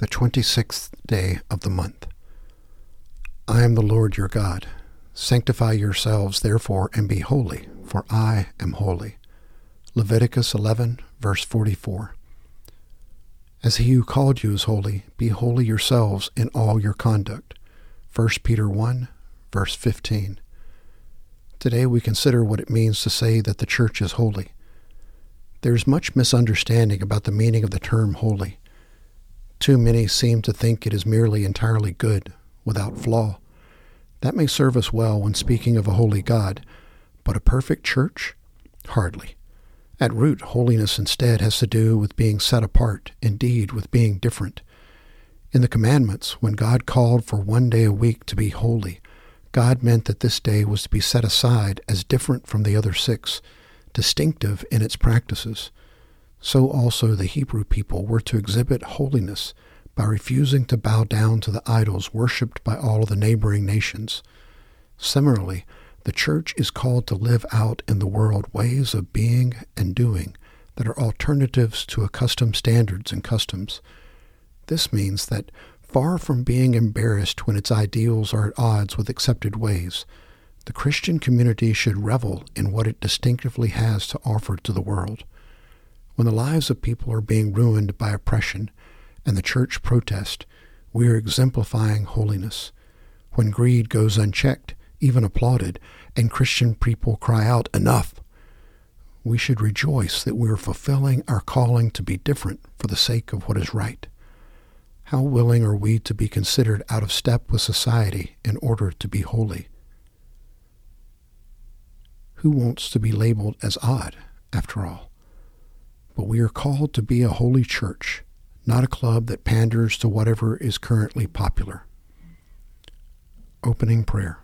the twenty sixth day of the month. I am the Lord your God. Sanctify yourselves therefore and be holy, for I am holy. Leviticus 11, verse 44. As he who called you is holy, be holy yourselves in all your conduct. 1 Peter 1, verse 15. Today we consider what it means to say that the church is holy. There is much misunderstanding about the meaning of the term holy. Too many seem to think it is merely entirely good, without flaw. That may serve us well when speaking of a holy God, but a perfect church? Hardly. At root, holiness instead has to do with being set apart, indeed, with being different. In the commandments, when God called for one day a week to be holy, God meant that this day was to be set aside as different from the other six, distinctive in its practices. So also the Hebrew people were to exhibit holiness by refusing to bow down to the idols worshipped by all the neighboring nations. Similarly, the church is called to live out in the world ways of being and doing that are alternatives to accustomed standards and customs. This means that far from being embarrassed when its ideals are at odds with accepted ways, the Christian community should revel in what it distinctively has to offer to the world. When the lives of people are being ruined by oppression and the church protest, we are exemplifying holiness. When greed goes unchecked, even applauded, and Christian people cry out, Enough! We should rejoice that we are fulfilling our calling to be different for the sake of what is right. How willing are we to be considered out of step with society in order to be holy? Who wants to be labeled as odd, after all? But we are called to be a holy church, not a club that panders to whatever is currently popular. Opening prayer.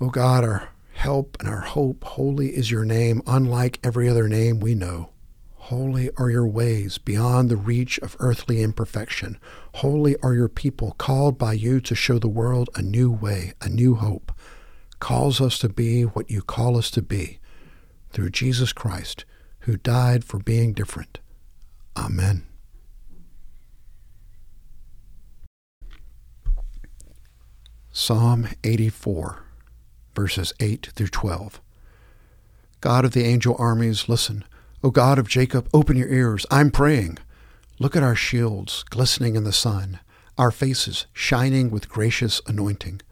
O oh God, our help and our hope, holy is your name, unlike every other name we know. Holy are your ways beyond the reach of earthly imperfection. Holy are your people, called by you to show the world a new way, a new hope. Calls us to be what you call us to be. Through Jesus Christ, who died for being different. Amen. Psalm 84, verses 8 through 12. God of the angel armies, listen. O God of Jacob, open your ears. I'm praying. Look at our shields glistening in the sun, our faces shining with gracious anointing.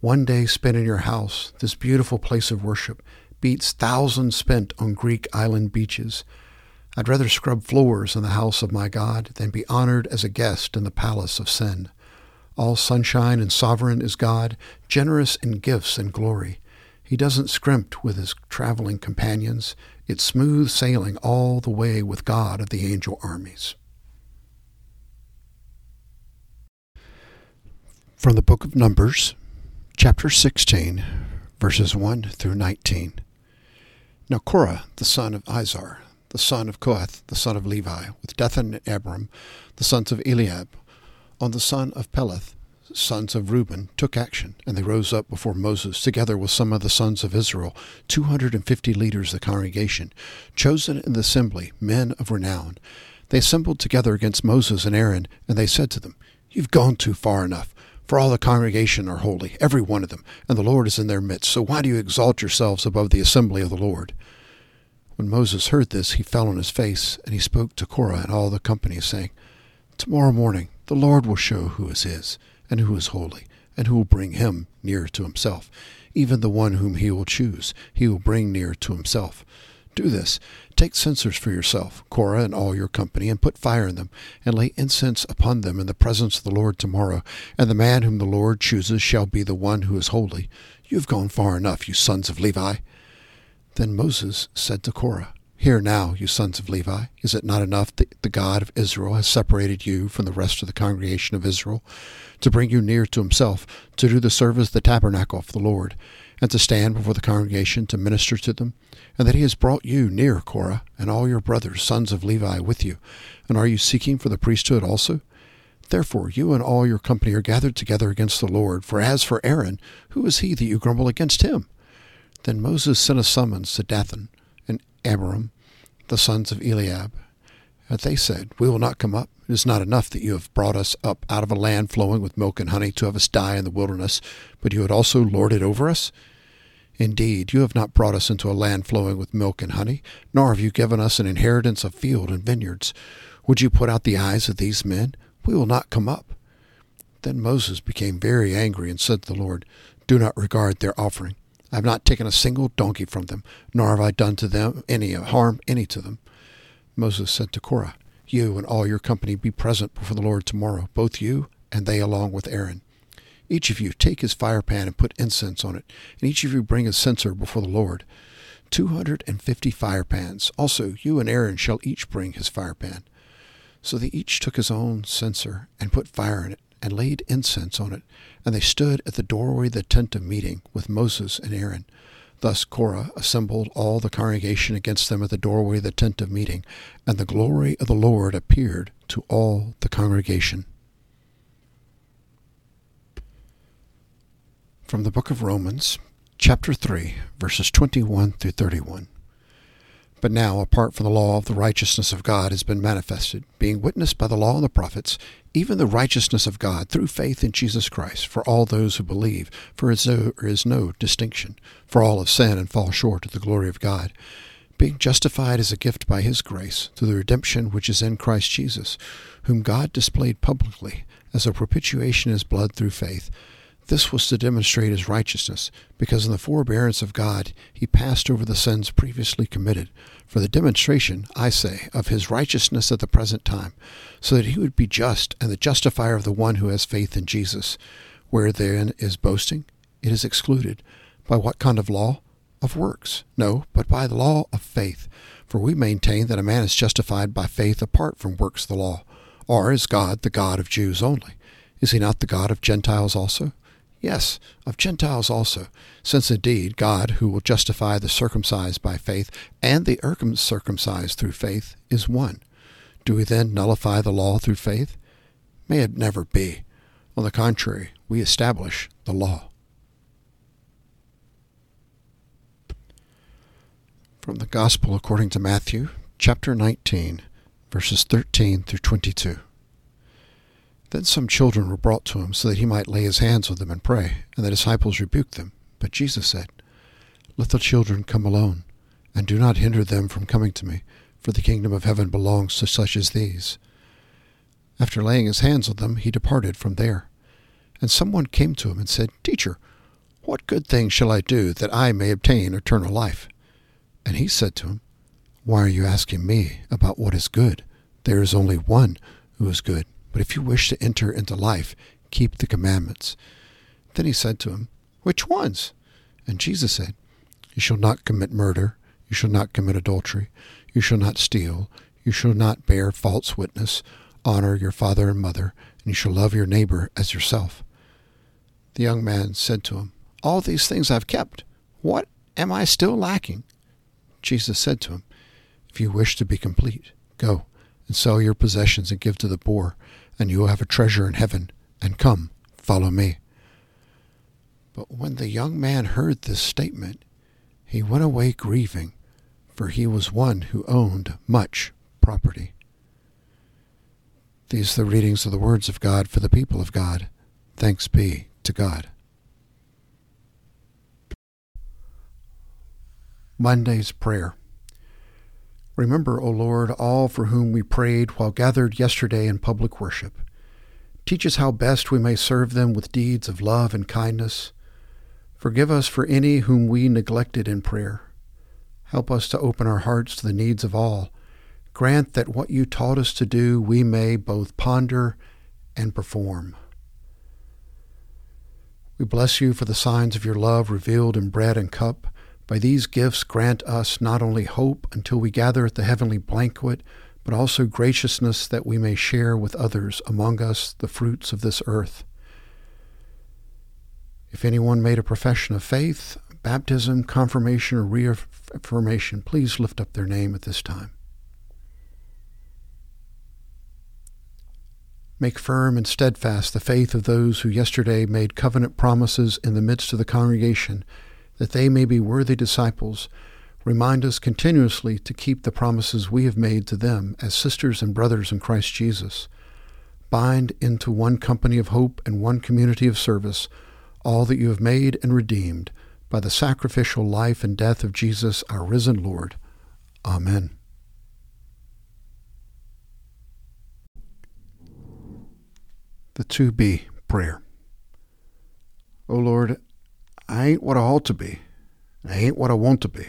One day spent in your house, this beautiful place of worship, beats thousands spent on Greek island beaches. I'd rather scrub floors in the house of my God than be honored as a guest in the palace of sin. All sunshine and sovereign is God, generous in gifts and glory. He doesn't scrimp with his traveling companions. It's smooth sailing all the way with God of the angel armies. From the book of Numbers, chapter 16, verses 1 through 19. Now Korah, the son of Izhar, the son of Kohath, the son of Levi, with Dathan and Abiram, the sons of Eliab, on the son of Peleth, sons of Reuben, took action, and they rose up before Moses, together with some of the sons of Israel, two hundred and fifty leaders of the congregation, chosen in the assembly, men of renown. They assembled together against Moses and Aaron, and they said to them, You've gone too far enough. For all the congregation are holy, every one of them, and the Lord is in their midst. So why do you exalt yourselves above the assembly of the Lord? When Moses heard this, he fell on his face, and he spoke to Korah and all the company, saying, Tomorrow morning the Lord will show who is his, and who is holy, and who will bring him near to himself. Even the one whom he will choose, he will bring near to himself. Do this. Take censers for yourself, Korah and all your company, and put fire in them, and lay incense upon them in the presence of the Lord tomorrow. And the man whom the Lord chooses shall be the one who is holy. You have gone far enough, you sons of Levi. Then Moses said to Korah, Hear now, you sons of Levi, is it not enough that the God of Israel has separated you from the rest of the congregation of Israel, to bring you near to himself, to do the service of the tabernacle of the Lord? And to stand before the congregation to minister to them, and that he has brought you near, Korah, and all your brothers, sons of Levi, with you. And are you seeking for the priesthood also? Therefore, you and all your company are gathered together against the Lord. For as for Aaron, who is he that you grumble against him? Then Moses sent a summons to Dathan and Abiram, the sons of Eliab, But they said, We will not come up. It is not enough that you have brought us up out of a land flowing with milk and honey to have us die in the wilderness, but you had also lorded over us? Indeed, you have not brought us into a land flowing with milk and honey, nor have you given us an inheritance of field and vineyards. Would you put out the eyes of these men? We will not come up. Then Moses became very angry and said to the Lord, Do not regard their offering. I have not taken a single donkey from them, nor have I done to them any harm any to them. Moses said to Korah, You and all your company be present before the Lord tomorrow, both you and they along with Aaron. Each of you take his fire pan and put incense on it, and each of you bring a censer before the Lord. Two hundred and fifty fire pans. Also, you and Aaron shall each bring his fire pan. So they each took his own censer and put fire in it, and laid incense on it. And they stood at the doorway of the tent of meeting with Moses and Aaron. Thus Korah assembled all the congregation against them at the doorway of the tent of meeting, and the glory of the Lord appeared to all the congregation. From the book of Romans, chapter 3, verses 21 through 31. But now, apart from the law the righteousness of God has been manifested, being witnessed by the law and the prophets, even the righteousness of God through faith in Jesus Christ for all those who believe, for there is no distinction. For all have sinned and fall short of the glory of God, being justified as a gift by his grace through the redemption which is in Christ Jesus, whom God displayed publicly as a propitiation in his blood through faith this was to demonstrate his righteousness, because in the forbearance of God he passed over the sins previously committed, for the demonstration, I say, of his righteousness at the present time, so that he would be just and the justifier of the one who has faith in Jesus. Where then is boasting? It is excluded. By what kind of law? Of works. No, but by the law of faith. For we maintain that a man is justified by faith apart from works of the law. Or is God the God of Jews only? Is he not the God of Gentiles also? Yes, of Gentiles also, since indeed God, who will justify the circumcised by faith and the uncircumcised through faith, is one. Do we then nullify the law through faith? May it never be. On the contrary, we establish the law. From the Gospel according to Matthew, chapter 19, verses 13 through 22. Then some children were brought to him so that he might lay his hands on them and pray, and the disciples rebuked them. But Jesus said, Let the children come alone, and do not hinder them from coming to me, for the kingdom of heaven belongs to such as these. After laying his hands on them, he departed from there. And someone came to him and said, Teacher, what good thing shall I do that I may obtain eternal life? And he said to him, Why are you asking me about what is good? There is only one who is good. But if you wish to enter into life, keep the commandments. Then he said to him, Which ones? And Jesus said, You shall not commit murder, you shall not commit adultery, you shall not steal, you shall not bear false witness, honor your father and mother, and you shall love your neighbor as yourself. The young man said to him, All these things I've kept. What am I still lacking? Jesus said to him, If you wish to be complete, go and sell your possessions and give to the poor and you will have a treasure in heaven. And come, follow me. But when the young man heard this statement, he went away grieving, for he was one who owned much property. These are the readings of the words of God for the people of God. Thanks be to God. Monday's Prayer. Remember, O Lord, all for whom we prayed while gathered yesterday in public worship. Teach us how best we may serve them with deeds of love and kindness. Forgive us for any whom we neglected in prayer. Help us to open our hearts to the needs of all. Grant that what you taught us to do we may both ponder and perform. We bless you for the signs of your love revealed in bread and cup by these gifts, grant us not only hope until we gather at the heavenly banquet, but also graciousness that we may share with others among us the fruits of this earth. If anyone made a profession of faith, baptism, confirmation, or reaffirmation, please lift up their name at this time. Make firm and steadfast the faith of those who yesterday made covenant promises in the midst of the congregation that they may be worthy disciples, Remind us continuously to keep the promises we have made to them as sisters and brothers in Christ Jesus. Bind into one company of hope and one community of service all that you have made and redeemed by the sacrificial life and death of Jesus, our risen Lord. Amen. The 2B prayer. O Lord, I ain't what I ought to be. I ain't what I want to be.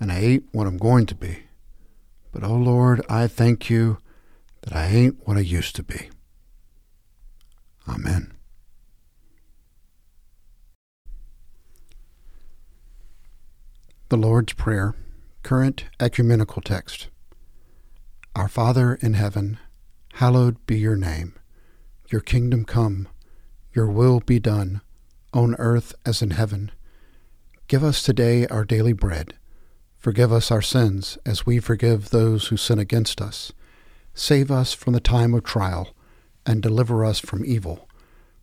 And I ain't what I'm going to be. But, oh Lord, I thank you that I ain't what I used to be. Amen. The Lord's Prayer, current ecumenical text. Our Father in heaven, hallowed be your name. Your kingdom come, your will be done, on earth as in heaven. Give us today our daily bread. Forgive us our sins as we forgive those who sin against us. Save us from the time of trial, and deliver us from evil.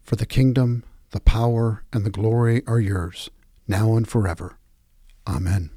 For the kingdom, the power, and the glory are yours, now and forever. Amen.